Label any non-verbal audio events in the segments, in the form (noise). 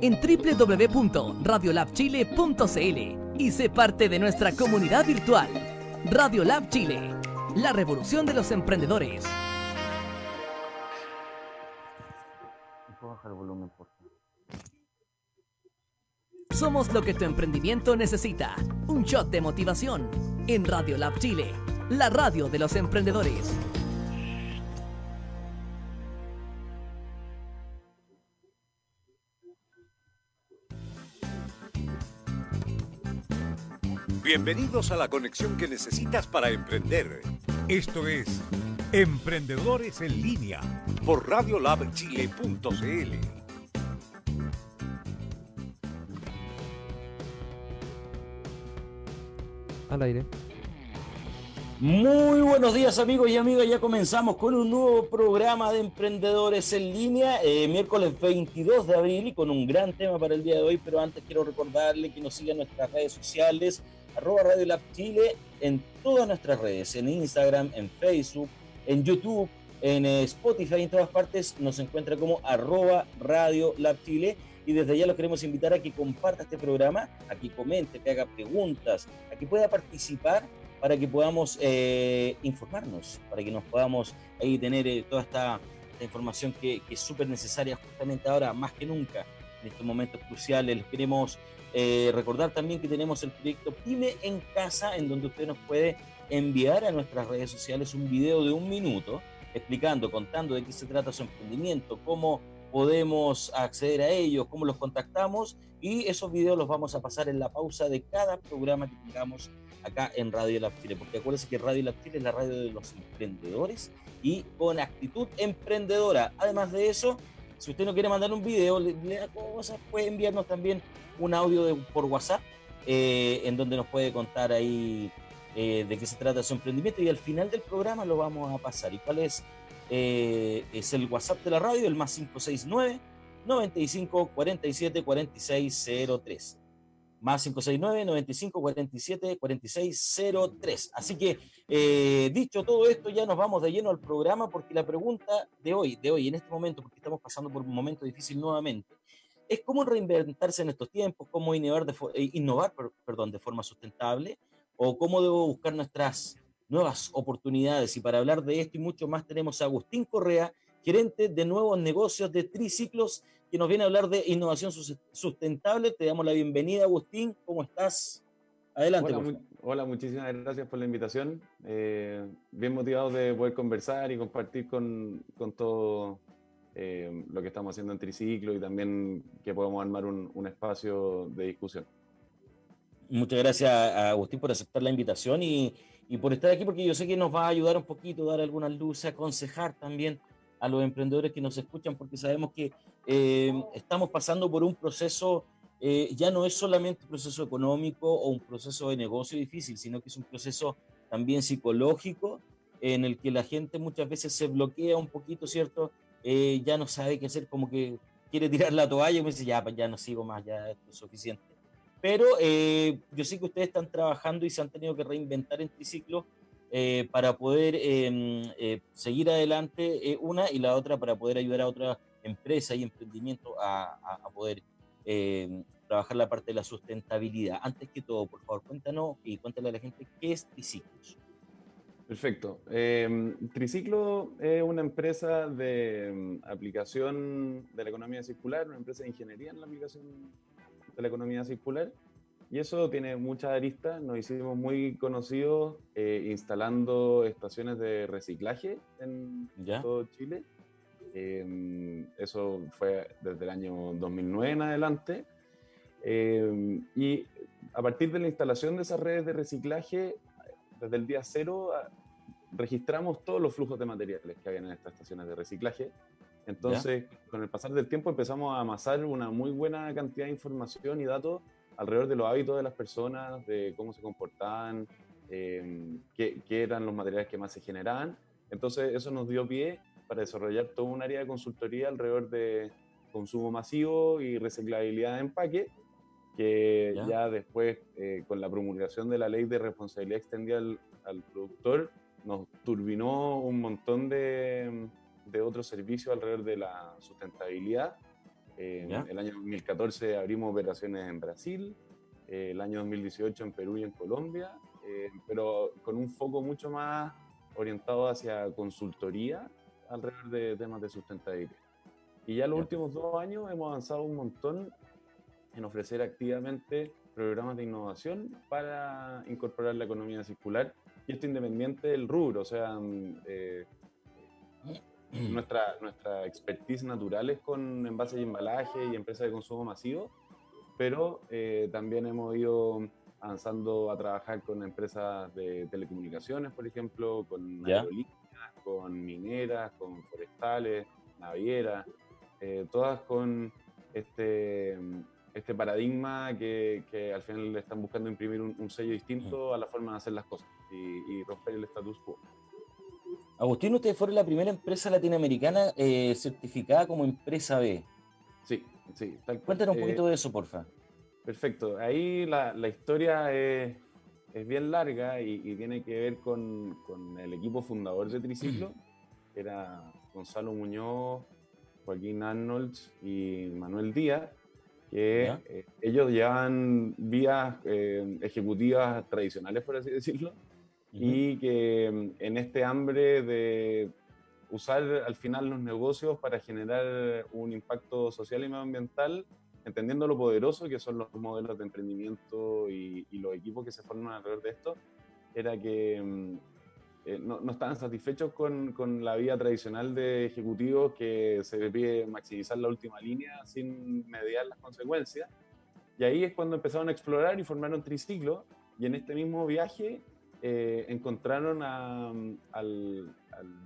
en www.radiolabchile.cl y sé parte de nuestra comunidad virtual. Radiolab Chile, la revolución de los emprendedores. Somos lo que tu emprendimiento necesita. Un shot de motivación en Radiolab Chile, la radio de los emprendedores. Bienvenidos a la conexión que necesitas para emprender. Esto es Emprendedores en línea por radiolabchile.cl. Al aire. Muy buenos días amigos y amigas, ya comenzamos con un nuevo programa de Emprendedores en línea, eh, miércoles 22 de abril y con un gran tema para el día de hoy, pero antes quiero recordarle que nos sigan en nuestras redes sociales, arroba Radio Lab Chile en todas nuestras redes, en Instagram, en Facebook, en YouTube, en eh, Spotify, en todas partes nos encuentra como arroba Radio Lab Chile y desde ya los queremos invitar a que comparta este programa, a que comente, que haga preguntas, a que pueda participar para que podamos eh, informarnos, para que nos podamos ahí tener eh, toda esta, información que, que es súper necesaria justamente ahora, más que nunca, en estos momentos cruciales. Los queremos eh, recordar también que tenemos el proyecto Pyme en Casa, en donde usted nos puede enviar a nuestras redes sociales un video de un minuto explicando, contando de qué se trata su emprendimiento, cómo podemos acceder a ellos, cómo los contactamos y esos videos los vamos a pasar en la pausa de cada programa que tengamos acá en Radio Lab Chile, porque acuérdense que Radio Lab Chile es la radio de los emprendedores y con actitud emprendedora. Además de eso, si usted no quiere mandar un video, le, da cosas, puede enviarnos también un audio por WhatsApp, eh, en donde nos puede contar ahí eh, de qué se trata su emprendimiento y al final del programa lo vamos a pasar. ¿Y cuál es? Eh, es el WhatsApp de la radio, el más 569 95 47 46 03 más 569 95 47 46 03. Así que, eh, dicho todo esto, ya nos vamos de lleno al programa porque la pregunta de hoy, de hoy, en este momento, porque estamos pasando por un momento difícil nuevamente, es cómo reinventarse en estos tiempos, cómo innovar de, eh, innovar, perdón, de forma sustentable o cómo debo buscar nuestras nuevas oportunidades. Y para hablar de esto y mucho más tenemos a Agustín Correa, gerente de nuevos negocios de Triciclos que nos viene a hablar de innovación sustentable. Te damos la bienvenida, Agustín. ¿Cómo estás? Adelante. Hola, muchísimas gracias por la invitación. Eh, bien motivados de poder conversar y compartir con, con todo eh, lo que estamos haciendo en Triciclo y también que podamos armar un, un espacio de discusión. Muchas gracias, Agustín, por aceptar la invitación y, y por estar aquí, porque yo sé que nos va a ayudar un poquito, dar algunas luces, aconsejar también a los emprendedores que nos escuchan, porque sabemos que eh, estamos pasando por un proceso, eh, ya no es solamente un proceso económico o un proceso de negocio difícil, sino que es un proceso también psicológico en el que la gente muchas veces se bloquea un poquito, ¿cierto? Eh, ya no sabe qué hacer, como que quiere tirar la toalla y me dice, ya, ya no sigo más, ya esto es suficiente. Pero yo sé que ustedes están trabajando y se han tenido que reinventar en triciclo eh, para poder em, eh, seguir adelante eh, una y la otra para poder ayudar a otras empresas y emprendimientos a, poder em, trabajar la parte de la sustentabilidad. Antes que todo, por favor, cuéntanos y cuéntale a la gente qué es Triciclos. Perfecto. Em, Triciclo es una empresa de aplicación de la economía circular, una empresa de ingeniería en la aplicación de la economía circular. Y eso tiene muchas aristas. Nos hicimos muy conocidos eh, instalando estaciones de reciclaje en todo Chile. Em, eso fue desde el año 2009 en adelante. y a partir de la instalación de esas redes de reciclaje, desde el día cero ah, registramos todos los flujos de materiales que habían en estas estaciones de reciclaje. Entonces, con el pasar del tiempo empezamos a amasar una muy buena cantidad de información y datos alrededor de los hábitos de las personas, de cómo se comportaban, em, qué, qué, eran los materiales que más se generaban. Entonces, eso nos dio pie para desarrollar todo un área de consultoría alrededor de consumo masivo y reciclabilidad de empaque que ya, después, eh, con la promulgación de la ley de responsabilidad extendida al, productor, nos turbinó un montón de, de, otros servicios alrededor de la sustentabilidad. En el año 2014 abrimos operaciones en Brasil, el año 2018 en Perú y en Colombia, eh, pero con un foco mucho más orientado hacia consultoría alrededor de temas de sustentabilidad. Y ya los últimos dos años hemos avanzado un montón en ofrecer activamente programas de innovación para incorporar la economía circular y esto independiente del rubro, o sea, mm, eh, nuestra, nuestra expertise natural es con envases y embalaje y empresas de consumo masivo, pero eh, también hemos ido avanzando a trabajar con empresas de telecomunicaciones, por ejemplo, con aerolíneas, con mineras, con forestales, navieras, eh, todas con este este paradigma que, que, al final le están buscando imprimir un, sello distinto a la forma de hacer las cosas y, romper el status quo. Agustín, ustedes fueron la primera empresa latinoamericana eh, certificada como empresa B. Sí, sí. Cuéntanos un poquito eh, de eso, porfa. Perfecto. Ahí la, la historia es, es, bien larga y, y, tiene que ver con, con, el equipo fundador de Triciclo, que (clears throat) era Gonzalo Muñoz, Joaquín Arnolds y Manuel Díaz que eh, ellos llevan vías ejecutivas tradicionales, por así decirlo, y que mm, en este hambre de usar al final los negocios para generar un impacto social y medioambiental, entendiendo lo poderoso que son los modelos de emprendimiento y, y los equipos que se forman alrededor de esto, era que mm, eh, no, no, estaban satisfechos con, con, la vía tradicional de ejecutivos que se pide maximizar la última línea sin mediar las consecuencias. Y ahí es cuando empezaron a explorar y formaron triciclo. Y en este mismo viaje eh, encontraron al, al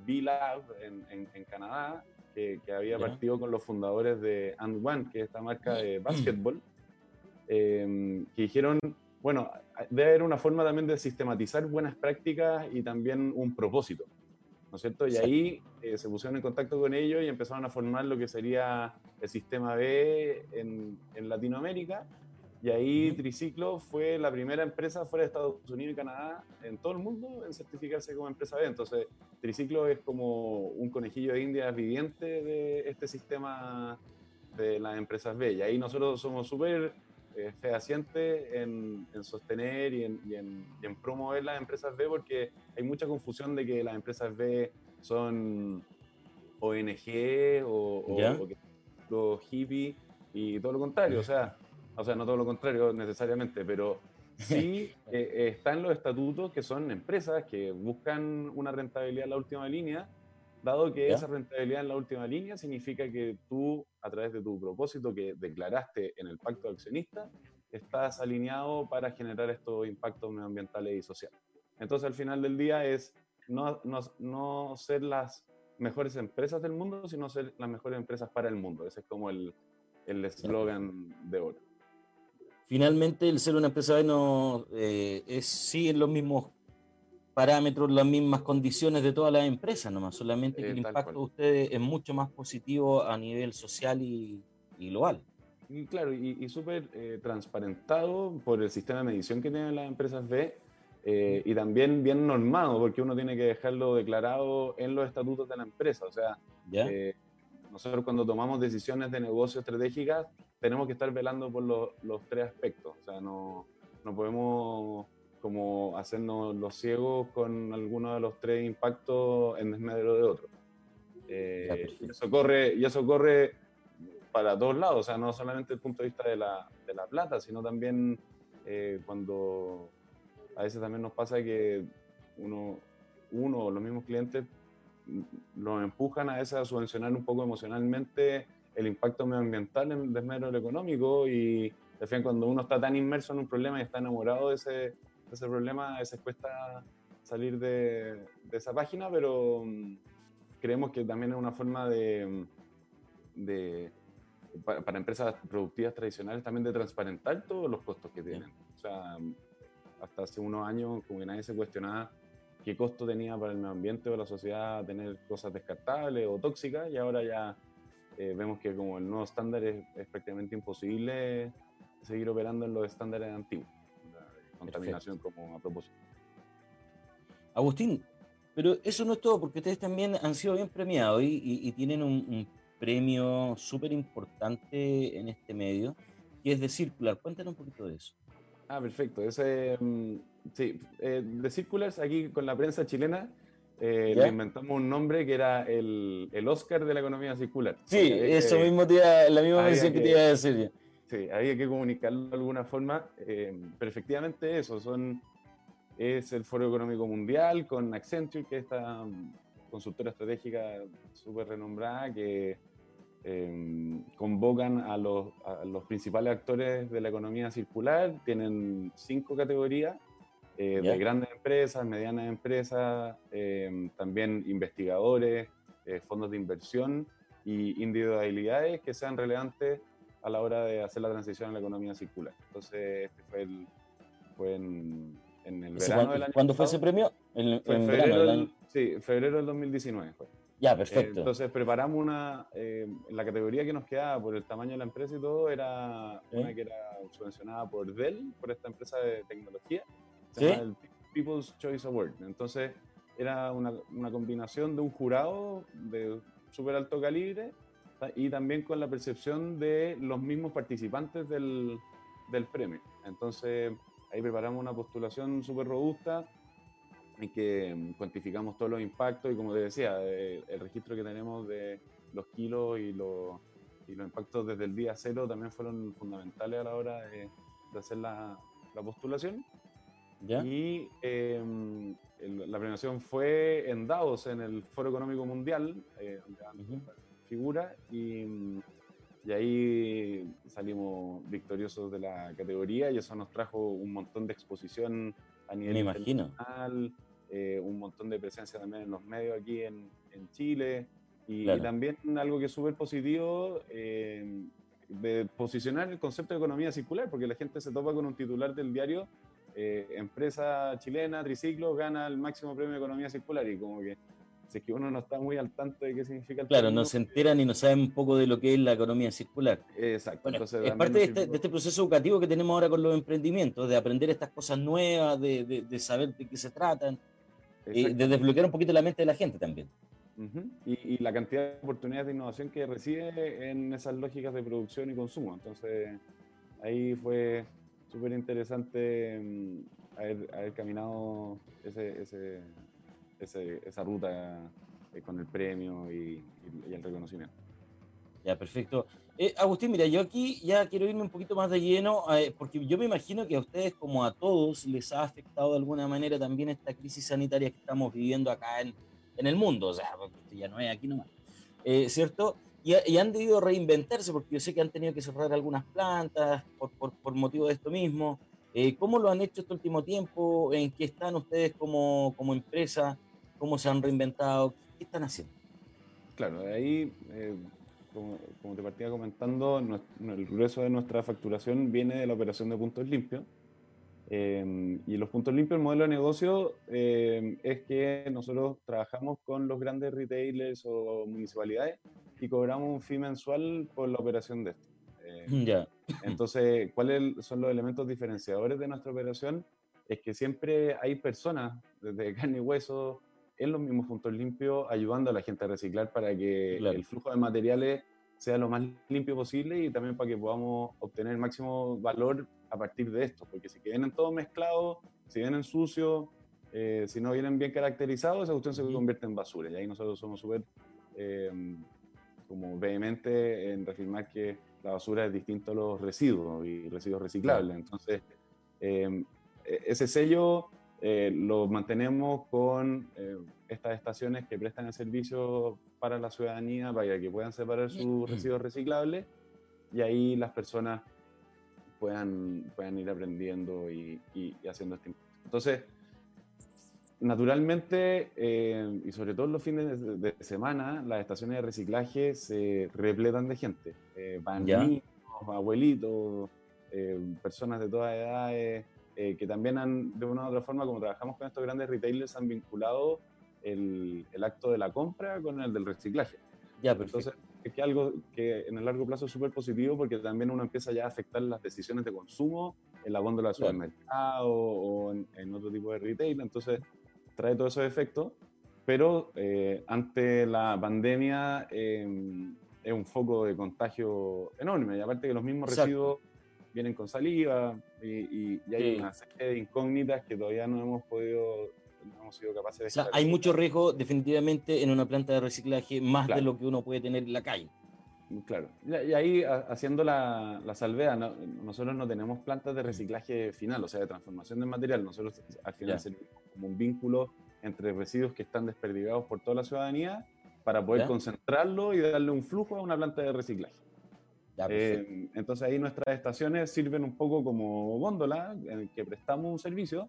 B-Lab en, en, Canadá, que, que había partido con los fundadores de And One, que es esta marca de básquetbol, eh, que dijeron, bueno, debe haber una forma también de sistematizar buenas prácticas y también un propósito, ¿no es cierto? Y ahí eh, se pusieron en contacto con ellos y empezaron a formar lo que sería el sistema B en, en Latinoamérica. Y ahí Triciclo fue la primera empresa fuera de Estados Unidos y Canadá en todo el mundo en certificarse como empresa B. Entonces, Triciclo es como un conejillo de indias viviente de este sistema de las empresas B. Y ahí nosotros somos súper eh, fehaciente en, sostener y en, promover las empresas B porque hay mucha confusión de que las empresas B son ONG o, o, los hippies y todo lo contrario, o sea, o sea, no todo lo contrario necesariamente, pero (laughs) sí eh, están los estatutos que son empresas que buscan una rentabilidad en la última línea dado que esa rentabilidad en la última línea significa que tú, a través de tu propósito que declaraste en el pacto de accionista, estás alineado para generar estos impactos medioambientales y sociales. Entonces, al final del día es no, no, no ser las mejores empresas del mundo, sino ser las mejores empresas para el mundo. Ese es como el eslogan de oro. Finalmente, el ser una empresa no eh, es sí en los mismos parámetros, las mismas condiciones de todas las empresas, nomás, solamente que el impacto de ustedes es mucho más positivo a nivel social y, global. Y claro, y, súper eh, transparentado por el sistema de medición que tienen las empresas B eh, y también bien normado, porque uno tiene que dejarlo declarado en los estatutos de la empresa. O sea, eh, nosotros cuando tomamos decisiones de negocio estratégicas tenemos que estar velando por los tres aspectos. O sea, no, no podemos como hacernos los ciegos con alguno de los tres impactos en desmedro de otro. Eh, y, eso corre, y eso corre para todos lados, o sea, no solamente desde el punto de vista de la, de la plata, sino también eh, cuando a veces también nos pasa que uno, uno los mismos clientes nos empujan a veces a subvencionar un poco emocionalmente el impacto medioambiental en el desmedro económico y al fin cuando uno está tan inmerso en un problema y está enamorado de ese, ese problema, a veces cuesta salir de, de, esa página, pero mm, creemos que también es una forma de, de para, empresas productivas tradicionales también de transparentar todos los costos que tienen. O sea, hasta hace unos años como que nadie se cuestionaba qué costo tenía para el medio ambiente o la sociedad tener cosas descartables o tóxicas y ahora ya eh, vemos que como el nuevo estándar es, prácticamente imposible seguir operando en los estándares antiguos, la contaminación como a propósito. Agustín, pero eso no es todo, porque ustedes también han sido bien premiados y, tienen un, premio súper importante en este medio, que es de Circular. Cuéntanos un poquito de eso. Ah, perfecto. Ese, mm, sí, eh, de Circulars, aquí con la prensa chilena, eh, le inventamos un nombre que era el, el, Oscar de la economía circular. Sí, eso mismo te la misma mención que, te iba a decir. Sí, había que comunicarlo de alguna forma, eh, pero efectivamente eso, son, es el Foro Económico Mundial con Accenture, que es esta mm, consultora estratégica súper renombrada que eh, convocan a los, a los principales actores de la economía circular, tienen cinco categorías eh, de grandes empresas, medianas empresas, em, también investigadores, eh, fondos de inversión y individualidades que sean relevantes a la hora de hacer la transición a la economía circular. Entonces, este fue, el, fue en, el verano del año ¿Cuándo fue ese premio? En, febrero, del, sí, febrero del 2019 fue. Ya, perfecto. entonces preparamos una, eh, la categoría que nos quedaba por el tamaño de la empresa y todo, era una que era subvencionada por Dell, por esta empresa de tecnología, el People's Choice Award. Entonces, era una, una combinación de un jurado de súper alto calibre y también con la percepción de los mismos participantes del, del premio. Entonces, ahí preparamos una postulación súper robusta en que cuantificamos todos los impactos y como te decía, eh, el registro que tenemos de los kilos y los, y los impactos desde el día cero también fueron fundamentales a la hora de, de hacer la, la postulación. Y em, la premiación fue en Davos, en el Foro Económico Mundial, eh, donde figura, y, y, ahí salimos victoriosos de la categoría y eso nos trajo un montón de exposición a nivel Me imagino. Eh, un montón de presencia también en los medios aquí en, en Chile, y, también algo que es súper positivo, eh, de posicionar el concepto de economía circular, porque la gente se topa con un titular del diario eh, empresa chilena, Triciclo, gana el máximo premio de economía circular y como que si es que uno no está muy al tanto de qué significa el Claro, no se enteran y no saben un poco de lo que es la economía circular. Exacto. Entonces, es parte este, de este, proceso educativo que tenemos ahora con los emprendimientos, de aprender estas cosas nuevas, de, de, saber de qué se tratan, y de desbloquear un poquito la mente de la gente también. y, y, la cantidad de oportunidades de innovación que recibe en esas lógicas de producción y consumo. Entonces, ahí fue súper interesante mm, haber, caminado ese, esa ruta eh, con el premio y, el reconocimiento. Ya, perfecto. Eh, Agustín, mira, yo aquí ya quiero irme un poquito más de lleno, eh, porque yo me imagino que a ustedes, como a todos, les ha afectado de alguna manera también esta crisis sanitaria que estamos viviendo acá en, en el mundo, o sea, porque ya no es aquí nomás, ¿cierto? Y, han debido reinventarse porque yo sé que han tenido que cerrar algunas plantas por, por, por motivo de esto mismo. Eh, ¿Cómo lo han hecho este último tiempo? ¿En qué están ustedes como, como empresa? ¿Cómo se han reinventado? ¿Qué están haciendo? Claro, de ahí, eh, como, como, te partía comentando, el grueso de nuestra facturación viene de la operación de puntos limpios. Eh, y los puntos limpios, el modelo de negocio es que nosotros trabajamos con los grandes retailers o municipalidades y cobramos un fee mensual por la operación de esto. Eh, ya. Entonces, ¿cuáles son los elementos diferenciadores de nuestra operación? Es que siempre hay personas desde (laughs) carne y hueso en los mismos puntos limpios ayudando a la gente a reciclar para que el flujo de materiales sea lo más limpio posible y también para que podamos obtener el máximo valor a partir de esto, porque si vienen todos mezclados, si vienen sucios, eh, si no vienen bien caracterizados, esa cuestión se convierte en basura. Y ahí nosotros somos súper eh, como vehemente en reafirmar que la basura es distinto a los residuos y residuos reciclables. Entonces, e, ese sello lo mantenemos con estas estaciones que prestan el servicio para la ciudadanía, para que puedan separar sus residuos reciclables y ahí las personas puedan, puedan ir aprendiendo y, haciendo este Entonces, naturalmente, eh, y sobre todo en los fines de, semana, las estaciones de reciclaje se repletan de gente. Eh, van niños, abuelitos, eh, personas de todas edades, que también han, de una u otra forma, como trabajamos con estos grandes retailers, han vinculado el, el acto de la compra con el del reciclaje. Ya, pero entonces es que algo que en el largo plazo es súper positivo porque también uno empieza ya a afectar las decisiones de consumo en la góndola de supermercado o en, otro tipo de retail, entonces trae todos esos efectos, pero eh, ante la pandemia em, es un foco de contagio enorme y aparte que los mismos residuos vienen con saliva y, y, hay una serie de incógnitas que todavía no hemos podido no hemos sido capaces de... O sea, hay mucho riesgo definitivamente en una planta de reciclaje, más de lo que uno puede tener en la calle. Claro, y ahí haciendo la, la salvea, nosotros no tenemos plantas de reciclaje final, o sea, de transformación de material, nosotros al final servimos como un vínculo entre residuos que están desperdigados por toda la ciudadanía para poder concentrarlo y darle un flujo a una planta de reciclaje. Eh, entonces ahí nuestras estaciones sirven un poco como góndola en el que prestamos un servicio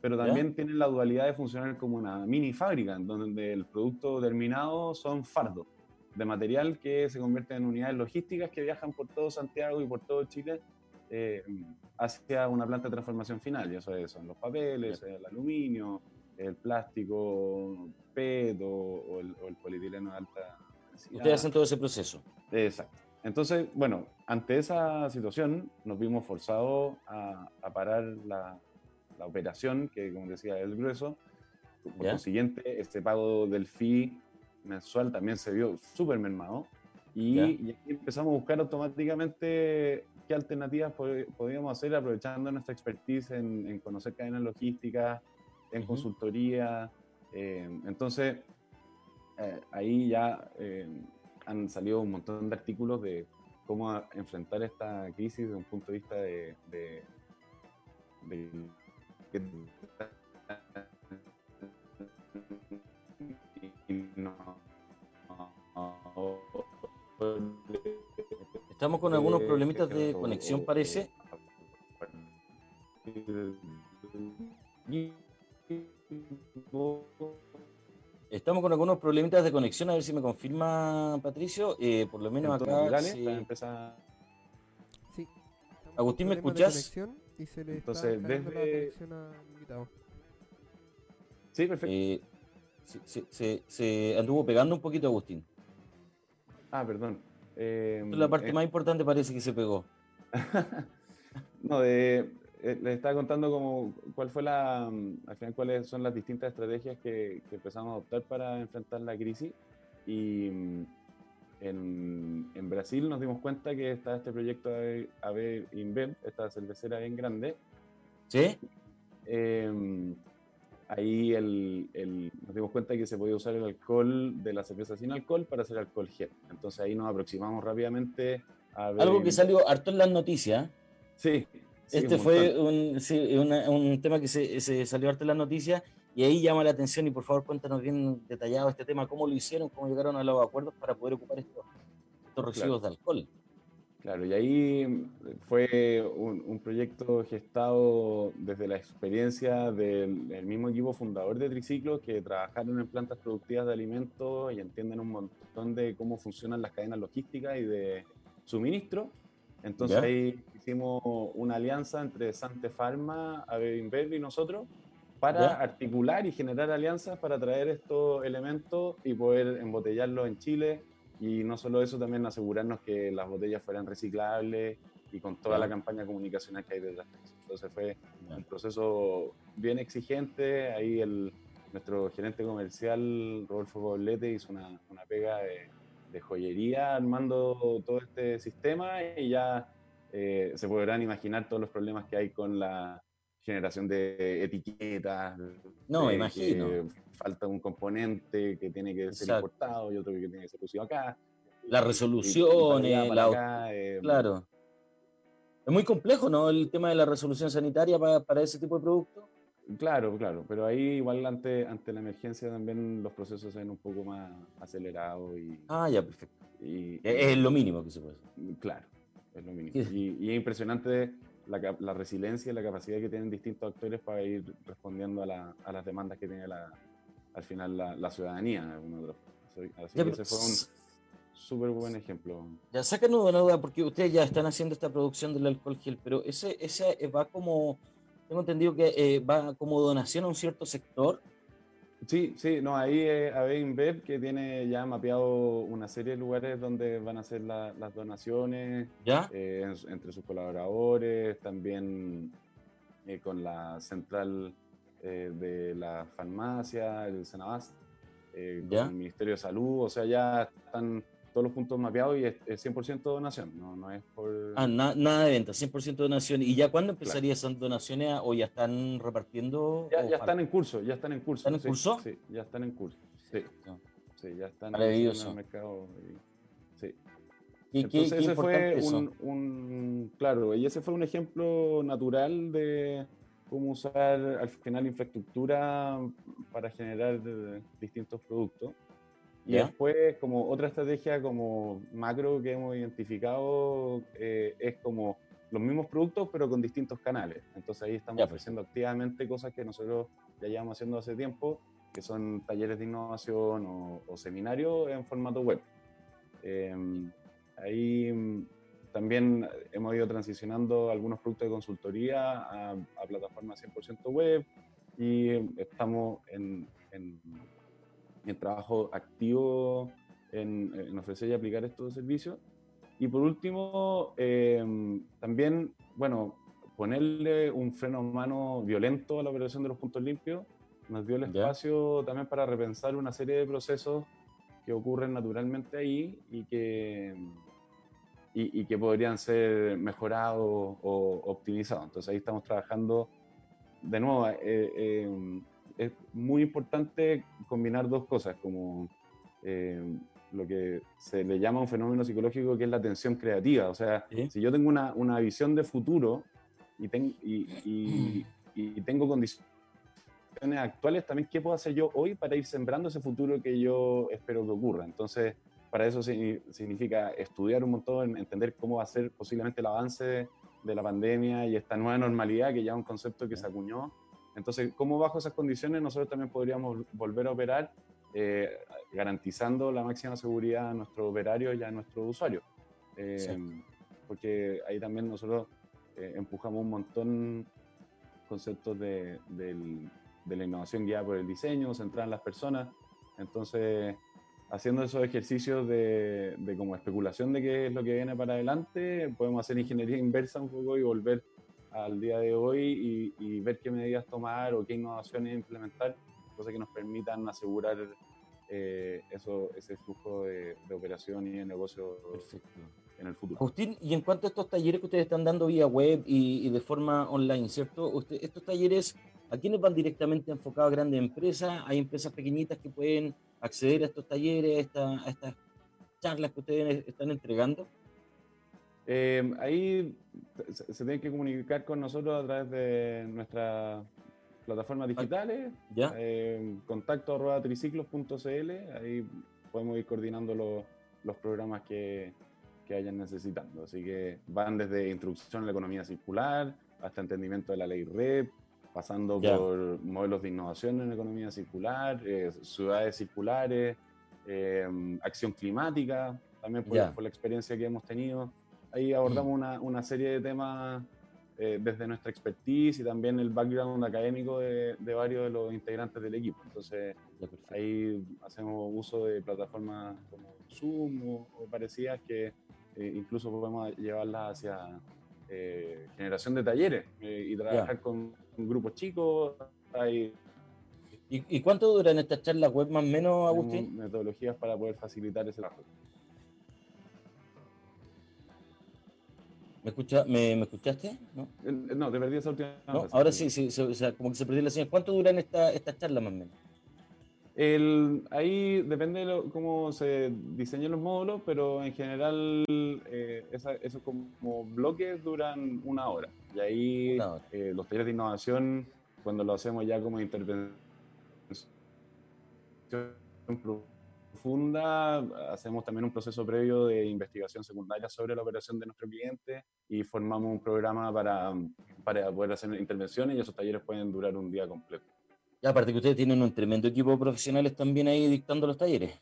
pero también tienen la dualidad de funcionar como una mini fábrica, en donde el producto terminado son fardos de material que se convierten en unidades logísticas que viajan por todo Santiago y por todo Chile eh, hacia una planta de transformación final. Y eso son los papeles, el aluminio, el plástico PET o, el, polietileno de alta densidad. Ustedes hacen todo ese proceso. Exacto. Entonces, bueno, ante esa situación nos vimos forzados a, a parar la, la operación, que como decía es el grueso. Por lo consiguiente, este pago del fee mensual también se vio súper mermado. Y, y, empezamos a buscar automáticamente qué alternativas podíamos hacer aprovechando nuestra expertise en, conocer cadenas logísticas, en consultoría. Eh, entonces, eh, ahí ya eh, han salido un montón de artículos de cómo enfrentar esta crisis desde un punto de vista de, de Estamos con algunos problemitas de conexión, parece. Estamos con algunos problemitas de conexión, a ver si me confirma Patricio. Eh, por lo menos acá. Sí. Agustín, ¿me escuchas? y se le Entonces, está desde... la invitado. Sí, perfecto. Eh, se, se, se, anduvo pegando un poquito Agustín. Ah, perdón. Eh, la parte eh, más importante parece que se pegó. (laughs) no, de, eh, les estaba contando como cuál fue la, al final cuáles son las distintas estrategias que, que empezamos a adoptar para enfrentar la crisis y en, en, Brasil nos dimos cuenta que está este proyecto AB InBev, esta cervecera bien grande. ¿Sí? Em, ahí el, el, nos dimos cuenta que se podía usar el alcohol de la cerveza sin alcohol para hacer alcohol gel. Entonces ahí nos aproximamos rápidamente a Algo que salió harto en las noticias. Sí. este fue un, sí, un, tema que se, se, salió harto en las noticias y ahí llama la atención y por favor cuéntanos bien detallado este tema, cómo lo hicieron, cómo llegaron a los acuerdos para poder ocupar estos, estos residuos de alcohol. Claro, y ahí fue un, proyecto gestado desde la experiencia del, mismo equipo fundador de Triciclo, que trabajaron en plantas productivas de alimentos y entienden un montón de cómo funcionan las cadenas logísticas y de suministro. Entonces ahí hicimos una alianza entre Sante Pharma, Inverb y nosotros para articular y generar alianzas para traer estos elementos y poder embotellarlos en Chile. Y no solo eso, también asegurarnos que las botellas fueran reciclables y con toda la campaña comunicacional que hay detrás. Entonces fue un proceso bien exigente. Ahí el, nuestro gerente comercial, Rodolfo Poblete, hizo una, una pega de, de, joyería armando todo este sistema y ya eh, se podrán imaginar todos los problemas que hay con la generación de etiquetas. No, imagino. Falta un componente que tiene que ser importado y otro que tiene que ser producido acá. Las resoluciones, la... Eh, claro. Es muy complejo, ¿no? El tema de la resolución sanitaria para, para ese tipo de productos. Claro, claro, pero ahí igual ante, ante la emergencia también los procesos se ven un poco más acelerados y... Ah, ya, perfecto. Y, es, lo mínimo que se puede hacer. Claro, es lo mínimo. Y, es impresionante la, la, resiliencia y la capacidad que tienen distintos actores para ir respondiendo a, la, a las demandas que tiene la, al final la, la ciudadanía. Así que ese fue un súper buen ejemplo. Ya, sácanos una duda, porque ustedes ya están haciendo esta producción del alcohol gel, pero ese, ese va como tengo entendido que eh, va como donación a un cierto sector. Sí, sí, no, ahí eh, InBev que tiene ya mapeado una serie de lugares donde van a hacer las donaciones ¿Ya? Eh, entre sus colaboradores, también eh, con la central de la farmacia, el Senabast, con el Ministerio de Salud, o sea, ya están todos los puntos mapeados y es, 100% donación, no, no es por... Ah, nada de venta, 100% donación. ¿Y ya cuándo empezaría esas donaciones o ya están repartiendo? Ya, ya están en curso, ya están en curso. ¿Están en curso? Sí, ya están en curso. Sí, sí ya están en el mercado. sí. ¿Y Entonces ese fue un, un, claro, y ese fue un ejemplo natural de cómo usar al final infraestructura para generar distintos productos. Y después, como otra estrategia como macro que hemos identificado, eh, es como los mismos productos, pero con distintos canales. Entonces ahí estamos pues. ofreciendo activamente cosas que nosotros ya llevamos haciendo hace tiempo, que son talleres de innovación o, seminarios en formato web. Em, ahí también hemos ido transicionando algunos productos de consultoría a, a plataformas 100% web y estamos en, en el trabajo activo en, ofrecer y aplicar estos servicios. Y por último, em, también, bueno, ponerle un freno humano violento a la operación de los puntos limpios nos dio el espacio también para repensar una serie de procesos que ocurren naturalmente ahí y que, y, que podrían ser mejorados o optimizados. Entonces ahí estamos trabajando de nuevo. Eh, em, es muy importante combinar dos cosas, como eh, lo que se le llama un fenómeno psicológico que es la tensión creativa. O sea, si yo tengo una, una, visión de futuro y, y, (clears throat) y, tengo condiciones actuales, también qué puedo hacer yo hoy para ir sembrando ese futuro que yo espero que ocurra. Entonces, para eso significa estudiar un montón, entender cómo va a ser posiblemente el avance de la pandemia y esta nueva normalidad, que ya es un concepto que se acuñó entonces, ¿cómo bajo esas condiciones nosotros también podríamos volver a operar eh, garantizando la máxima seguridad a nuestros operarios y a nuestros usuarios? Eh, porque ahí también nosotros eh, empujamos un montón conceptos de, la innovación guiada por el diseño, centrada en las personas. Entonces, haciendo esos ejercicios de, de, como especulación de qué es lo que viene para adelante, podemos hacer ingeniería inversa un poco y volver al día de hoy y, ver qué medidas tomar o qué innovaciones implementar, cosas que nos permitan asegurar eh, eso, ese flujo de, operación y de negocio en el futuro. Justín, y en cuanto a estos talleres que ustedes están dando vía web y, de forma online, ¿cierto? Usted, estos talleres, ¿a quiénes van directamente enfocados a grandes empresas? ¿Hay empresas pequeñitas que pueden acceder a estos talleres, a estas charlas que ustedes están entregando? Eh, ahí se, tienen que comunicar con nosotros a través de nuestras plataformas digitales, ¿Ya? Eh, contacto arroba triciclos.cl, ahí podemos ir coordinando los programas que, que hayan necesitando. Así que van desde introducción a la economía circular hasta entendimiento de la ley REP, pasando por modelos de innovación en economía circular, eh, ciudades circulares, acción climática, también por, por, la experiencia que hemos tenido. Ahí abordamos una, una serie de temas eh, desde nuestra expertise y también el background académico de, de, varios de los integrantes del equipo. Entonces, ahí hacemos uso de plataformas como Zoom o, parecidas que eh, incluso podemos llevarlas hacia eh, generación de talleres y trabajar con grupos chicos. Hay, ¿Y, ¿Y, cuánto duran estas charlas web más o menos, Agustín? Metodologías para poder facilitar ese trabajo. ¿Me, escucha, me, ¿Me, escuchaste? ¿No? no, te perdí esa última. ahora sí, sí, o sea, como que se perdió la señal. ¿Cuánto duran esta, esta charla más o menos? El, ahí depende de cómo se diseñan los módulos, pero en general eh, esos como bloques duran una hora. Y ahí eh, los talleres de innovación, cuando lo hacemos ya como intervención profunda, hacemos también un proceso previo de investigación secundaria sobre la operación de nuestro cliente y formamos un programa para, para poder hacer intervenciones y esos talleres pueden durar un día completo. Y aparte que ustedes tienen un tremendo equipo de profesionales también ahí dictando los talleres.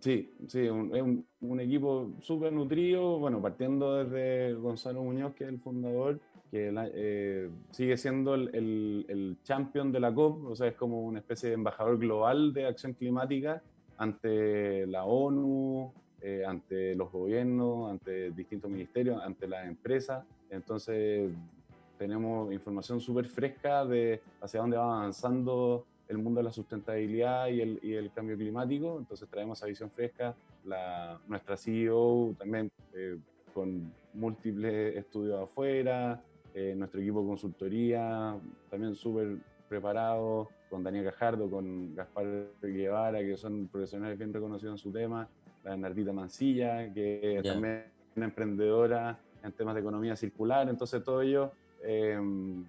Sí, sí, es un, equipo súper nutrido, bueno, partiendo desde Gonzalo Muñoz, que es el fundador, que eh, sigue siendo el, el, el, champion de la COP, o sea, es como una especie de embajador global de acción climática ante la ONU, eh, ante los gobiernos, ante distintos ministerios, ante las empresas. Entonces, tenemos información súper fresca de hacia dónde va avanzando el mundo de la sustentabilidad y el, y el cambio climático. Entonces traemos esa visión fresca. La, nuestra CEO también eh, con múltiples estudios afuera, eh, nuestro equipo de consultoría también súper preparado, con Daniel Cajardo, con Gaspar Guevara, que son profesionales bien reconocidos en su tema, la Nardita Mancilla, que también es una emprendedora en temas de economía circular. Entonces todo ello Em,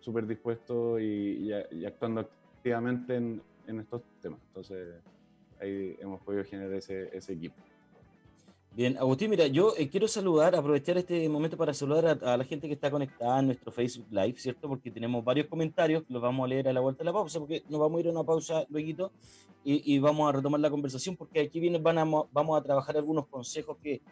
súper dispuesto y, actuando activamente en, estos temas. Entonces, ahí hemos podido generar ese, equipo. Bien, Agustín, mira, yo eh, quiero saludar, aprovechar este momento para saludar a, la gente que está conectada en nuestro Facebook Live, ¿cierto? Porque tenemos varios comentarios, los vamos a leer a la vuelta de la pausa, porque nos vamos a ir a una pausa luego y, y vamos a retomar la conversación, porque aquí viene, van vamos a trabajar algunos consejos que,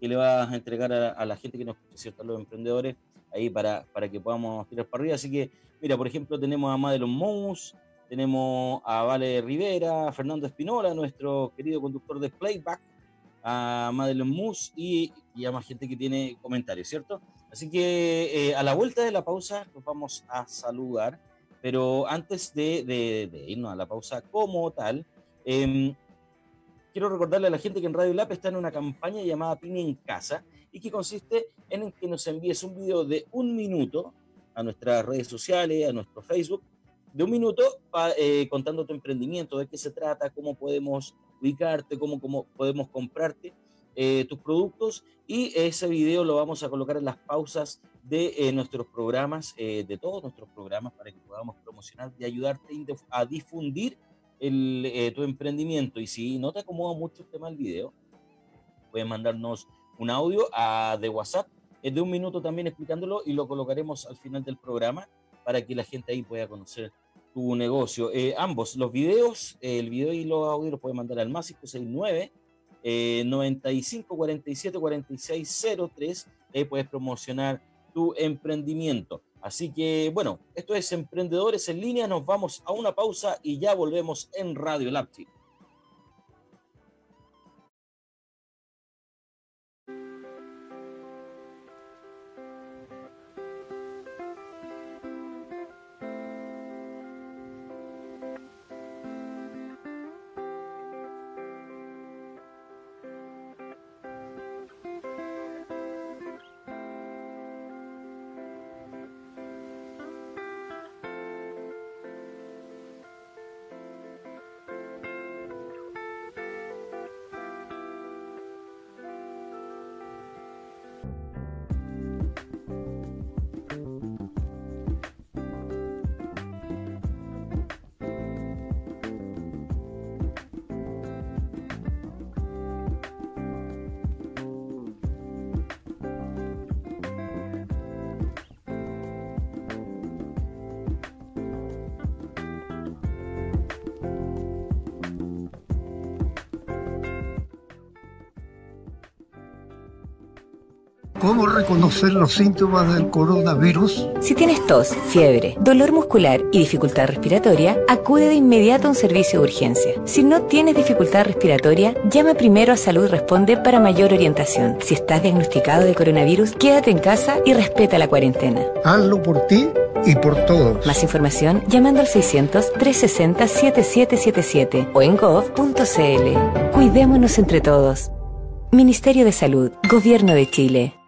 que le vas a entregar a, la gente que nos ¿cierto? A los emprendedores ahí para, para que podamos tirar para arriba. Así que, mira, por ejemplo, tenemos a Madelon Mous, tenemos a Vale Rivera, a Fernando Espinola, nuestro querido conductor de Playback, a Madelon Mous y, y, a más gente que tiene comentarios, ¿cierto? Así que eh, a la vuelta de la pausa nos vamos a saludar, pero antes de, de, irnos a la pausa como tal, eh, quiero recordarle a la gente que en Radio Lab está en una campaña llamada Pyme en Casa y que consiste en que nos envíes un video de un minuto a nuestras redes sociales, a nuestro Facebook, de un minuto eh, contando tu emprendimiento, de qué se trata, cómo podemos ubicarte, cómo, cómo podemos comprarte eh, tus productos. Y ese video lo vamos a colocar en las pausas de eh, nuestros programas, de todos nuestros programas, para que podamos promocionar y ayudarte a difundir el, tu emprendimiento. Y si no te acomoda mucho el tema del video, puedes mandarnos un audio a, de WhatsApp es de un minuto también explicándolo y lo colocaremos al final del programa para que la gente ahí pueda conocer tu negocio. Eh, ambos, los videos, el video y los audios los puedes mandar al más 569 eh, 95 47 46 03. Ahí puedes promocionar tu emprendimiento. Así que, bueno, esto es Emprendedores en línea. Nos vamos a una pausa y ya volvemos en Radio Lapti. ¿Cómo reconocer los síntomas del coronavirus? Si tienes tos, fiebre, dolor muscular y dificultad respiratoria, acude de inmediato a un servicio de urgencia. Si no tienes dificultad respiratoria, llama primero a Salud Responde para mayor orientación. Si estás diagnosticado de coronavirus, quédate en casa y respeta la cuarentena. Hazlo por ti y por todos. Más información llamando al 600-360-7777 o en gov.cl. Cuidémonos entre todos. Ministerio de Salud, Gobierno de Chile.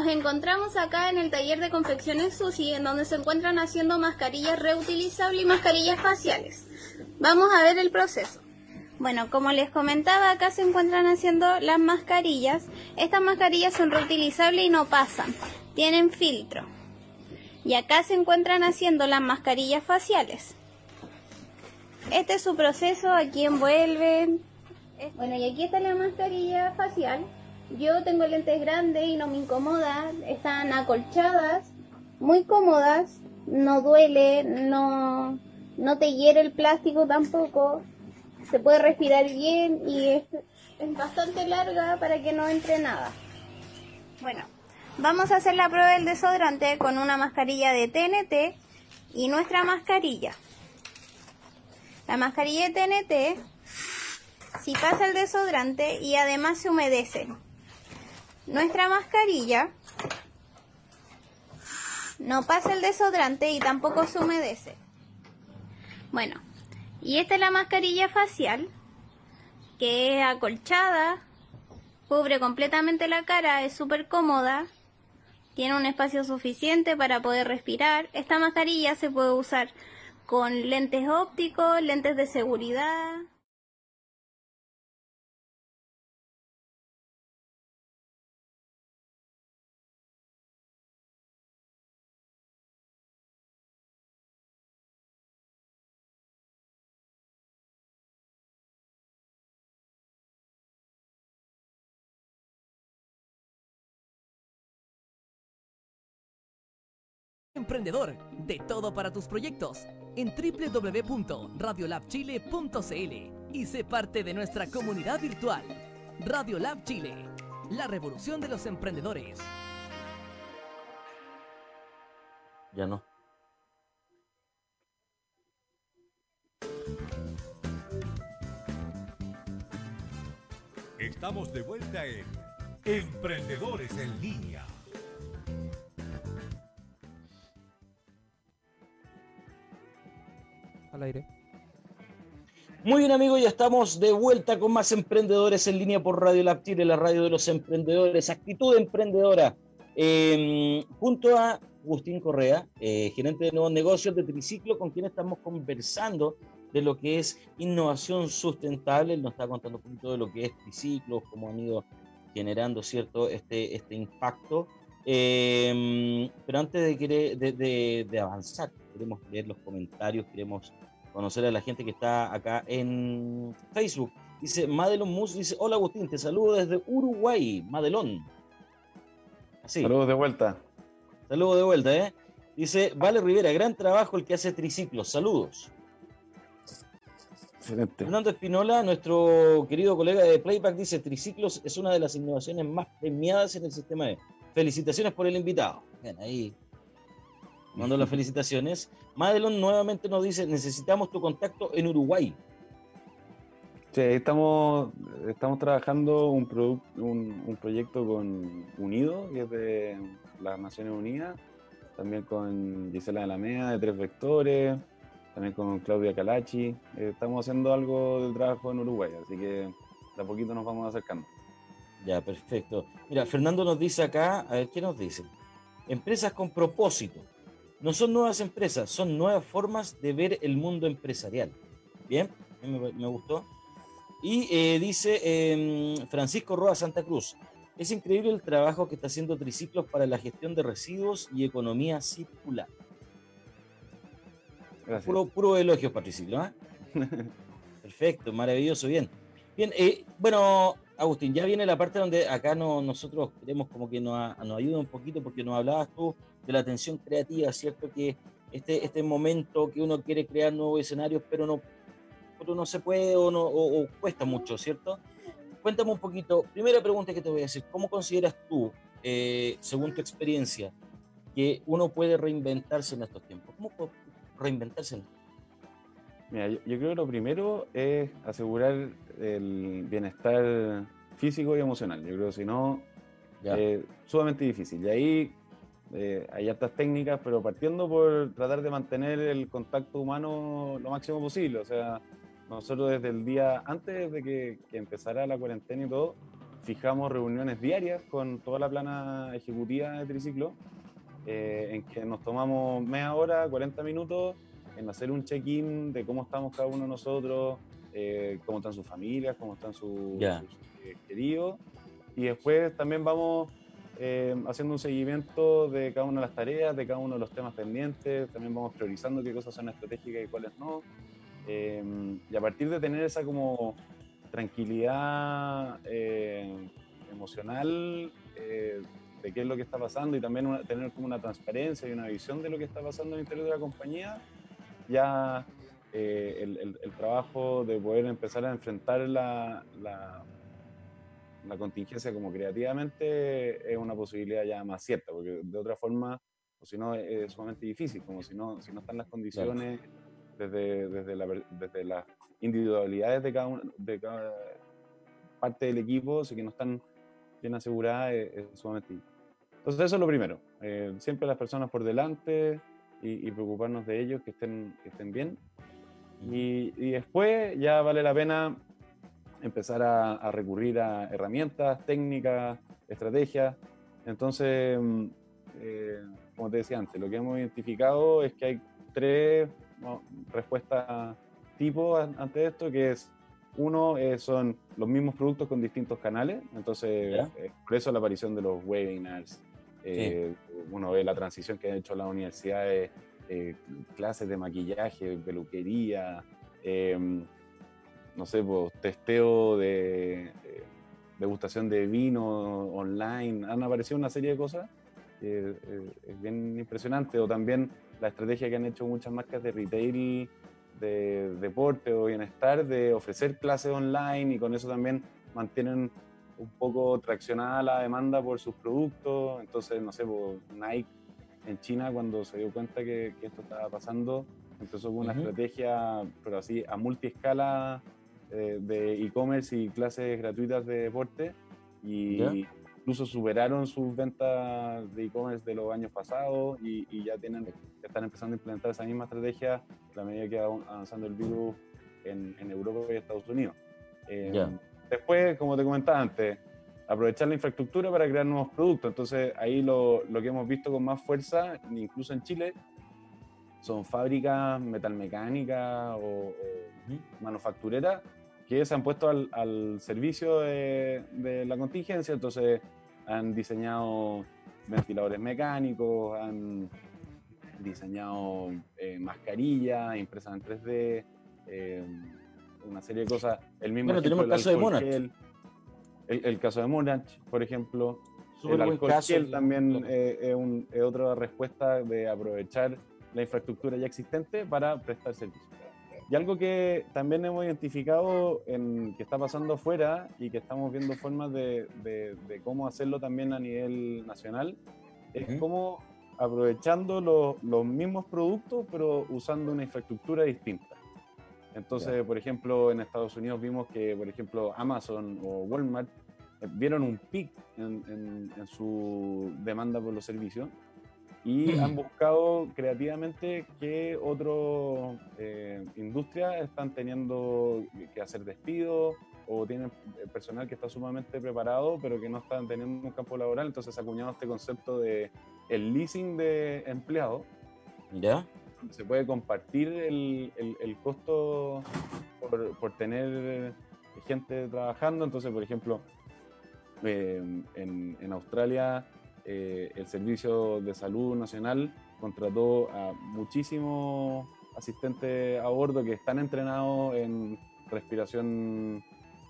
Nos encontramos acá en el taller de confecciones Susi, en donde se encuentran haciendo mascarillas reutilizables y mascarillas faciales. Vamos a ver el proceso. Bueno, como les comentaba, acá se encuentran haciendo las mascarillas. Estas mascarillas son reutilizables y no pasan, tienen filtro. Y acá se encuentran haciendo las mascarillas faciales. Este es su proceso, aquí envuelven. Bueno, y aquí está la mascarilla facial. Yo tengo lentes grandes y no me incomoda, están acolchadas, muy cómodas, no duele, no, no te hiere el plástico tampoco, se puede respirar bien y es, bastante larga para que no entre nada. Bueno, vamos a hacer la prueba del desodorante con una mascarilla de TNT y nuestra mascarilla. La mascarilla de TNT, si pasa el desodorante y además se humedece, nuestra mascarilla no pasa el desodorante y tampoco se humedece. Bueno, y esta es la mascarilla facial, que es acolchada, cubre completamente la cara, es súper cómoda, tiene un espacio suficiente para poder respirar. Esta mascarilla se puede usar con lentes ópticos, lentes de seguridad. Emprendedor, de todo para tus proyectos en www.radiolabchile.cl y sé parte de nuestra comunidad virtual. Radiolab Chile, la revolución de los emprendedores. Ya no. Estamos de vuelta en Emprendedores en Línea. Al aire. Muy bien amigos, ya estamos de vuelta con más emprendedores en línea por Radio Lab Chile, la radio de los emprendedores, actitud emprendedora. Eh, junto a Agustín Correa, eh, gerente de nuevos negocios de Triciclo, con quien estamos conversando de lo que es innovación sustentable. Él nos está contando un poquito de lo que es Triciclo, cómo han ido generando cierto este, este impacto. Eh, pero antes de, de, de, de avanzar, queremos leer los comentarios, queremos conocer a la gente que está acá en Facebook. Dice Madelon Mus, dice, hola Agustín, te saludo desde Uruguay, Madelón. Así. Saludos de vuelta. Saludos de vuelta, ¿eh? Dice, Vale Rivera, gran trabajo el que hace triciclos, saludos. Excelente. Fernando Espinola, nuestro querido colega de Playback, dice, triciclos es una de las innovaciones más premiadas en el sistema de... Felicitaciones por el invitado. Bien, ahí mando las felicitaciones. Madelon nuevamente nos dice, necesitamos tu contacto en Uruguay. Sí, estamos, estamos trabajando un, un, un proyecto con Unido, que es de las Naciones Unidas, también con Gisela Alameda de Tres Vectores, también con Claudia Calachi. Eh, estamos haciendo algo del trabajo en Uruguay, así que de a poquito nos vamos acercando. Ya, perfecto. Mira, Fernando nos dice acá, a ver, ¿qué nos dice? Empresas con propósito. No son nuevas empresas, son nuevas formas de ver el mundo empresarial. Bien, me, me gustó. Y eh, dice eh, Francisco Roa Santa Cruz, es increíble el trabajo que está haciendo Triciclos para la gestión de residuos y economía circular. Gracias. Puro, puro elogios para Triciclo, ¿ah? (laughs) Perfecto, maravilloso, bien. Bien, eh, bueno, Agustín, ya viene la parte donde acá no, nosotros queremos como que nos, nos ayude un poquito porque nos hablabas tú de la atención creativa, ¿cierto? Que este, este momento que uno quiere crear nuevos escenarios, pero no, pero no se puede o, no, o, o cuesta mucho, ¿cierto? cuéntame un poquito, primera pregunta que te voy a hacer, ¿cómo consideras tú, eh, según tu experiencia, que uno puede reinventarse en estos tiempos? ¿Cómo puede reinventarse en Mira, yo, creo que lo primero es asegurar el bienestar físico y emocional. Yo creo que si no, es eh, sumamente difícil. Y ahí eh, hay hartas técnicas, pero partiendo por tratar de mantener el contacto humano lo máximo posible. O sea, nosotros desde el día antes de que, empezara la cuarentena y todo, fijamos reuniones diarias con toda la plana ejecutiva de Triciclo, eh, en que nos tomamos media hora, 40 minutos, en hacer un check-in de cómo estamos cada uno de nosotros, eh, cómo están sus familias, cómo están sus, queridos. Y después también vamos eh, haciendo un seguimiento de cada una de las tareas, de cada uno de los temas pendientes, también vamos priorizando qué cosas son estratégicas y cuáles no. Eh, y a partir de tener esa como tranquilidad eh, emocional de qué es lo que está pasando y también tener como una transparencia y una visión de lo que está pasando en el interior de la compañía, ya el, el, trabajo de poder empezar a enfrentar la, la la contingencia como creativamente es una posibilidad ya más cierta, porque de otra forma, o si no, es sumamente difícil, como si no, si no están las condiciones desde, desde, la, desde las individualidades de cada, una, de cada parte del equipo, si que no están bien aseguradas, es, sumamente difícil. Entonces eso es lo primero, eh, siempre las personas por delante y, preocuparnos de ellos, que estén, que estén bien. Y, y después ya vale la pena empezar a, recurrir a herramientas, técnicas, estrategias. Entonces, mm, eh, como te decía antes, lo que hemos identificado es que hay tres respuestas tipo ante esto, que es uno eh, son los mismos productos con distintos canales, entonces eh, por eso la aparición de los webinars, uno ve la transición que han hecho las universidades, clases de maquillaje, peluquería, no sé, pues, testeo de, degustación de vino online, han aparecido una serie de cosas que eh, es bien impresionante, o también la estrategia que han hecho muchas marcas de retail de deporte o bienestar de ofrecer clases online y con eso también mantienen un poco traccionada la demanda por sus productos. Entonces, no sé, pues, Nike en China cuando se dio cuenta que, esto estaba pasando, empezó con una estrategia, pero así a multiescala eh, de e-commerce y clases gratuitas de deporte y incluso superaron sus ventas de e-commerce de los años pasados y, ya tienen están empezando a implementar esa misma estrategia a la medida que va avanzando el virus en, en Europa y Estados Unidos. Eh, después, como te comentaba antes, aprovechar la infraestructura para crear nuevos productos. Entonces, ahí lo, lo, que hemos visto con más fuerza, incluso en Chile, son fábricas metalmecánicas o, o manufactureras que se han puesto al, servicio de, la contingencia, entonces han diseñado ventiladores mecánicos, han diseñado eh, mascarillas impresas en 3D, eh, una serie de cosas. El mismo bueno, tenemos el caso de Monarch. El, caso de Monarch, por ejemplo. el alcohol gel también eh, es, es otra respuesta de aprovechar la infraestructura ya existente para prestar servicios. Y algo que también hemos identificado en, que está pasando afuera y que estamos viendo formas de, de, cómo hacerlo también a nivel nacional, es cómo aprovechando los mismos productos, pero usando una infraestructura distinta. Entonces, por ejemplo, en Estados Unidos vimos que, por ejemplo, Amazon o Walmart eh, vieron un pic en, en su demanda por los servicios y han buscado creativamente qué otras eh, industrias están teniendo que hacer despidos o tienen personal que está sumamente preparado pero que no están teniendo un campo laboral, entonces acuñado este concepto de el leasing de empleados. ¿Ya? Se puede compartir el, el, costo por, por, tener gente trabajando, entonces por ejemplo eh, en, en Australia eh, el Servicio de Salud Nacional contrató a muchísimos asistentes a bordo que están entrenados en respiración,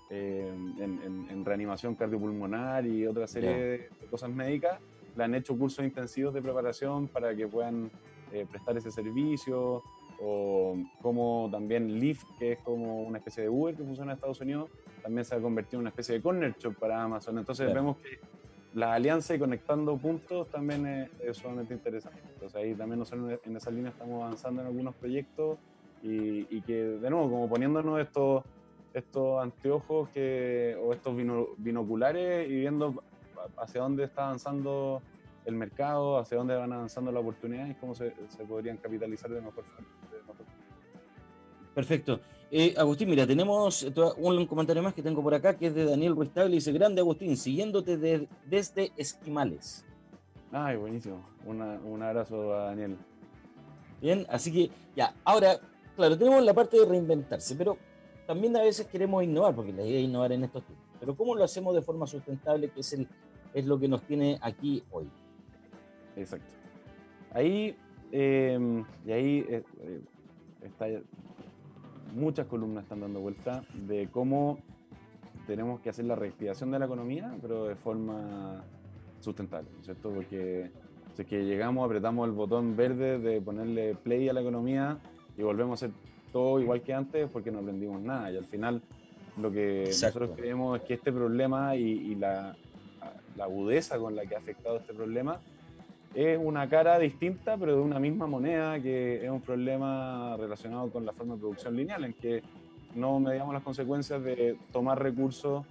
eh, en, reanimación cardiopulmonar y otra serie de cosas médicas. Le han hecho cursos intensivos de preparación para que puedan eh, prestar ese servicio o como también Lyft, que es como una especie de Uber que funciona en Estados Unidos, también se ha convertido en una especie de corner shop para Amazon. Entonces vemos que la alianza y conectando puntos también es, sumamente interesante. Entonces ahí también nosotros en esa línea estamos avanzando en algunos proyectos y, que de nuevo, como poniéndonos estos, estos anteojos que, o estos binoculares y viendo hacia dónde está avanzando el mercado, hacia dónde van avanzando las oportunidades y cómo se podrían capitalizar de mejor forma. Perfecto. Eh, Agustín, mira, tenemos un comentario más que tengo por acá, que es de Daniel Ruistable. Dice, grande Agustín, siguiéndote desde Esquimales. Ay, buenísimo. un abrazo a Daniel. Bien, así que ya, ahora, claro, tenemos la parte de reinventarse, pero también a veces queremos innovar, porque la idea es innovar en estos tiempos. Pero ¿cómo lo hacemos de forma sustentable, que es, el, es lo que nos tiene aquí hoy? Exacto. Ahí, em, y ahí eh, eh, está muchas columnas están dando vuelta de cómo tenemos que hacer la reactivación de la economía, pero de forma sustentable, ¿cierto? Porque si es que llegamos, apretamos el botón verde de ponerle play a la economía y volvemos a hacer todo igual que antes porque no aprendimos nada. Y al final lo que nosotros creemos es que este problema y, y la, la, agudeza con la que ha afectado este problema es una cara distinta, pero de una misma moneda, que es un problema relacionado con la forma de producción lineal, en que no medíamos las consecuencias de tomar recursos,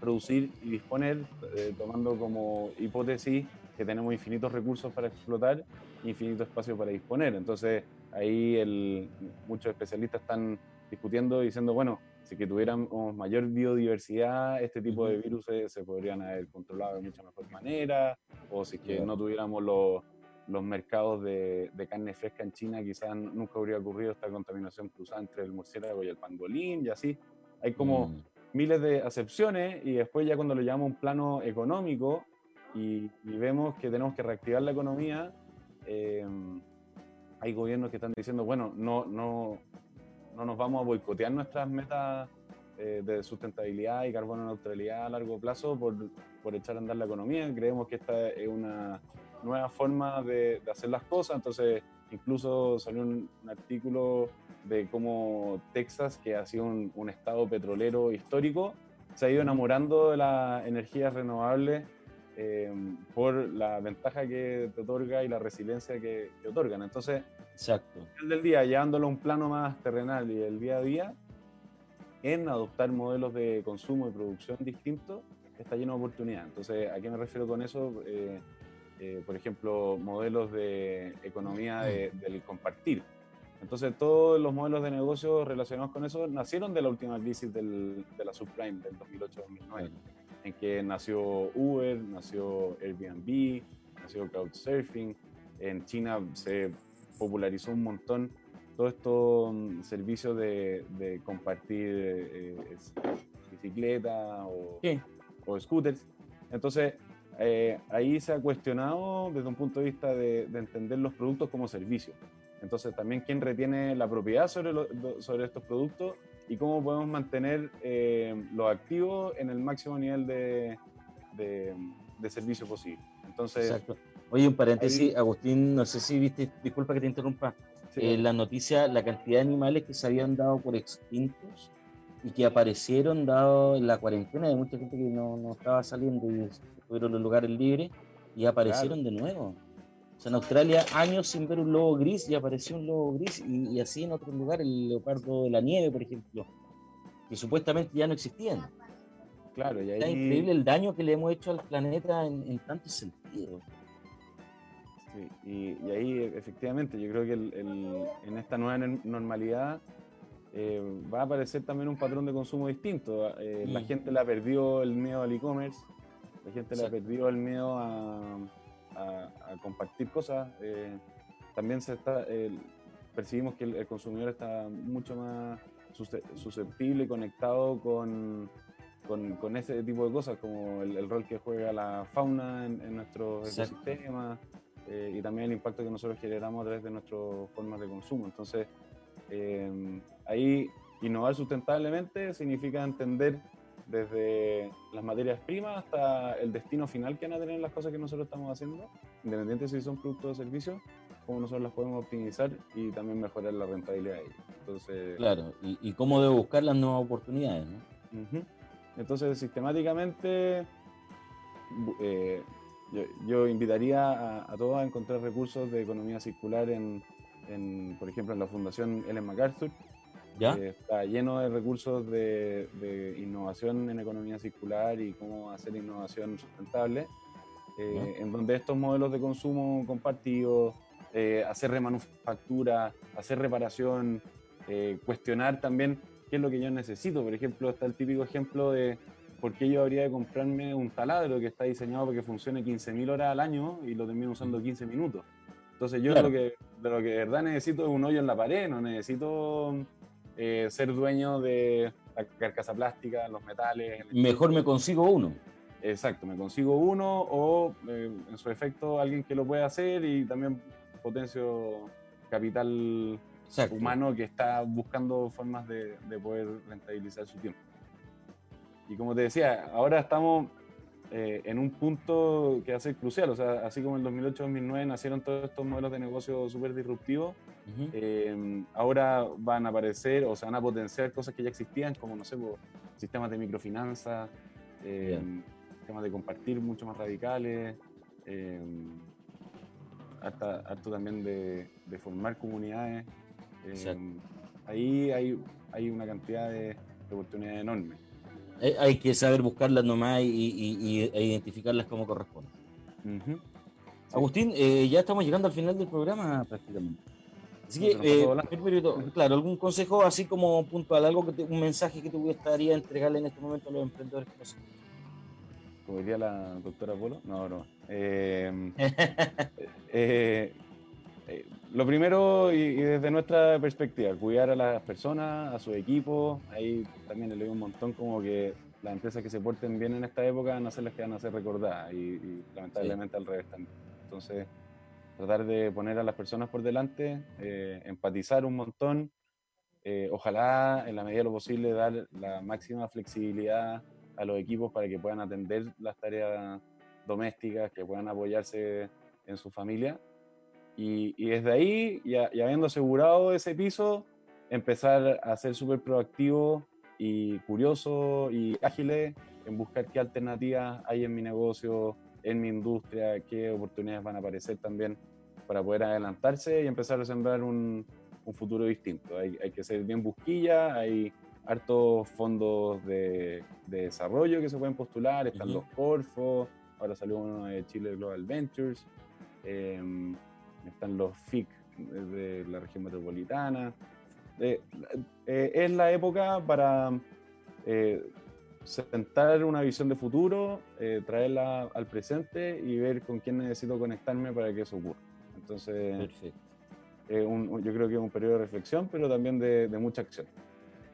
producir y disponer, eh, tomando como hipótesis que tenemos infinitos recursos para explotar, infinito espacio para disponer. Entonces, ahí el, muchos especialistas están discutiendo diciendo, bueno, si que tuviéramos mayor biodiversidad, este tipo de virus se, podrían haber controlado de mucha mejor manera, o si que no tuviéramos los, los mercados de, de, carne fresca en China, quizás nunca habría ocurrido esta contaminación cruzada entre el murciélago y el pangolín, y así. Hay como mm. miles de acepciones, y después ya cuando lo llevamos a un plano económico y, vemos que tenemos que reactivar la economía, eh, hay gobiernos que están diciendo, bueno, no, no, no nos vamos a boicotear nuestras metas eh, de sustentabilidad y carbono neutralidad a largo plazo por, por, echar a andar la economía. Creemos que esta es una nueva forma de, de hacer las cosas. Entonces, incluso salió un, artículo de cómo Texas, que ha sido un, un, estado petrolero histórico, se ha ido enamorando de las energías renovables eh, por la ventaja que te otorga y la resiliencia que, que otorgan. Entonces, Exacto. El del día, llevándolo a un plano más terrenal y el día a día, en adoptar modelos de consumo y producción distintos, está lleno de oportunidades. Entonces, ¿a qué me refiero con eso? Eh, eh, por ejemplo, modelos de economía del compartir. Entonces, todos los modelos de negocio relacionados con eso nacieron de la última crisis del, de la subprime del 2008-2009, en que nació Uber, nació Airbnb, nació Couchsurfing. En China se popularizó un montón todos estos mm, servicios de, compartir eh, bicicletas o, o, scooters. Entonces, eh, ahí se ha cuestionado desde un punto de vista de, entender los productos como servicios. Entonces, también quién retiene la propiedad sobre, sobre estos productos y cómo podemos mantener eh, los activos en el máximo nivel de, de, servicio posible. Entonces, Exacto. Oye, un paréntesis, Agustín, no sé si viste, disculpa que te interrumpa, eh, la noticia, la cantidad de animales que se habían dado por extintos y que aparecieron dado la cuarentena de mucha gente que no, no estaba saliendo y tuvieron los lugares libres y aparecieron de nuevo. O sea, en Australia años sin ver un lobo gris y apareció un lobo gris y, así en otros lugares, el leopardo de la nieve, por ejemplo, que supuestamente ya no existían. Claro, y ahí... Es increíble el daño que le hemos hecho al planeta en, en tantos sentidos y, ahí efectivamente yo creo que en esta nueva normalidad eh, va a aparecer también un patrón de consumo distinto. Eh, la mm. gente le ha perdido el miedo al e-commerce, la gente le ha perdido el miedo a, compartir cosas. Eh, también se está, percibimos que el, consumidor está mucho más susceptible y conectado con, con, ese tipo de cosas, como el, rol que juega la fauna en, en nuestros ecosistemas. Eh, y también el impacto que nosotros generamos a través de nuestras formas de consumo. Entonces, eh, ahí innovar sustentablemente significa entender desde las materias primas hasta el destino final que van a tener las cosas que nosotros estamos haciendo, independiente si son productos o servicios, cómo nosotros las podemos optimizar y también mejorar la rentabilidad de ellas. Entonces, claro, y, cómo debe buscar las nuevas oportunidades. ¿no? Entonces, sistemáticamente, eh, yo, invitaría a, todos a encontrar recursos de economía circular en, en por ejemplo, en la Fundación Ellen MacArthur. ¿Ya? está lleno de recursos de, de, innovación en economía circular y cómo hacer innovación sustentable, eh, en donde estos modelos de consumo compartidos, eh, hacer remanufactura, hacer reparación, eh, cuestionar también qué es lo que yo necesito. Por ejemplo, está el típico ejemplo de por qué yo habría de comprarme un taladro que está diseñado para que funcione 15.000 horas al año y lo termino usando 15 minutos. Entonces yo lo que, de lo que de verdad necesito es un hoyo en la pared, no necesito eh, ser dueño de la carcasa plástica, los metales. Mejor me consigo uno. Exacto, me consigo uno o en su efecto alguien que lo pueda hacer y también potencio capital humano que está buscando formas de, poder rentabilizar su tiempo. Y como te decía, ahora estamos eh, en un punto que va a ser crucial, o sea, así como en 2008-2009 nacieron todos estos modelos de negocio súper disruptivos, eh, ahora van a aparecer o se van a potenciar cosas que ya existían, como, no sé, sistemas de microfinanza, eh, sistemas de compartir mucho más radicales, harto también de, formar comunidades. Eh, ahí hay, hay una cantidad de, oportunidades enormes. Hay, que saber buscarlas nomás y, e identificarlas como corresponde. Agustín, eh, ya estamos llegando al final del programa prácticamente. Así que, eh, claro, algún consejo así como puntual, algo que un mensaje que te gustaría entregarle en este momento a los emprendedores que nos como diría la doctora Polo, no, no. Em, (laughs) eh, eh, lo primero, y, desde nuestra perspectiva, cuidar a las personas, a su equipo. Ahí también le digo un montón como que las empresas que se porten bien en esta época no ser las que van a ser recordadas y, lamentablemente al revés también. Entonces, tratar de poner a las personas por delante, eh, empatizar un montón, ojalá en la medida de lo posible dar la máxima flexibilidad a los equipos para que puedan atender las tareas domésticas, que puedan apoyarse en su familia. Y, y desde ahí, ya, habiendo asegurado ese piso, empezar a ser súper proactivo y curioso y ágil en buscar qué alternativas hay en mi negocio, en mi industria, qué oportunidades van a aparecer también para poder adelantarse y empezar a sembrar un, un futuro distinto. Hay, hay, que ser bien busquilla, hay hartos fondos de, desarrollo que se pueden postular, están los Corfo, ahora salió uno de Chile Global Ventures, em, están los FIC de la región metropolitana. Eh, eh, es la época para eh, sentar una visión de futuro, traerla al presente y ver con quién necesito conectarme para que eso ocurra. Entonces, yo creo que es un periodo de reflexión, pero también de mucha acción.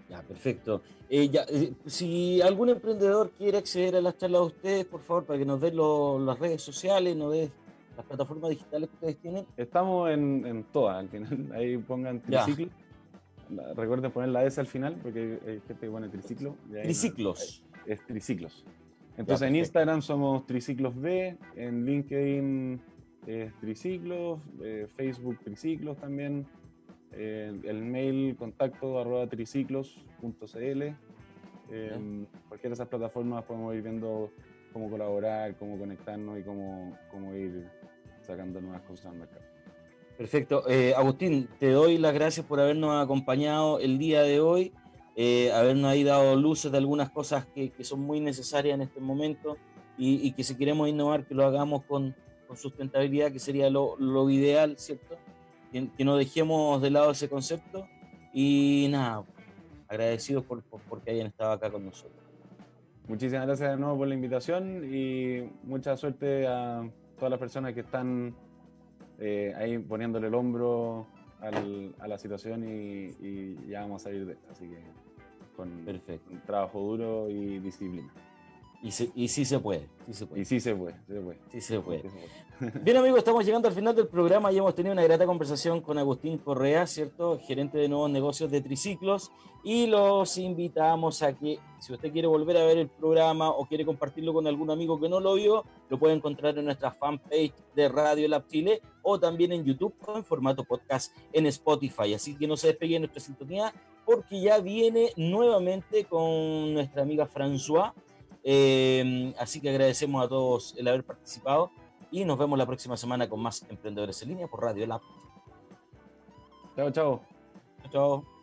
Ya, perfecto. Eh, eh, si algún emprendedor quiere acceder a las charlas de ustedes, por favor, para que nos den las redes sociales, nos den las plataformas digitales que ustedes tienen. Estamos en, todas, al final. (laughs) Ahí pongan triciclo. Recuerden poner la S al final, porque hay gente que pone triciclo. Triciclos. es triciclos. Entonces en Instagram somos Triciclos B, en LinkedIn es Triciclos, eh, Facebook Triciclos también el mail contacto arroba triciclos.cl. En cualquiera de esas plataformas podemos ir viendo cómo colaborar, cómo conectarnos y cómo, cómo ir sacando nuevas cosas al mercado. Perfecto. Eh, Agustín, te doy las gracias por habernos acompañado el día de hoy, eh, habernos ahí dado luces de algunas cosas que, que son muy necesarias en este momento y, y, que si queremos innovar, que lo hagamos con, con sustentabilidad, que sería lo, lo ideal, ¿cierto? que, no dejemos de lado ese concepto y nada, agradecidos por, por, que hayan estado acá con nosotros. Muchísimas gracias de nuevo por la invitación y mucha suerte a todas las personas que están eh, ahí poniéndole el hombro al, a la situación y, ya vamos a salir de esto. Así que con Perfecto. trabajo duro y disciplina. Y, sí se puede, sí se puede. Y sí se puede, Sí se puede. (laughs) Bien amigos, estamos llegando al final del programa y hemos tenido una grata conversación con Agustín Correa, ¿cierto? Gerente de nuevos negocios de Triciclos. Y los invitamos a que, si usted quiere volver a ver el programa o quiere compartirlo con algún amigo que no lo vio, lo puede encontrar en nuestra fanpage de Radio Lab Chile o también en YouTube o en formato podcast en Spotify. Así que no se despegue de nuestra sintonía porque ya viene nuevamente con nuestra amiga François eh, así que agradecemos a todos el haber participado y nos vemos la próxima semana con más Emprendedores en Línea por Radio Lab. Chao, chao. Chao.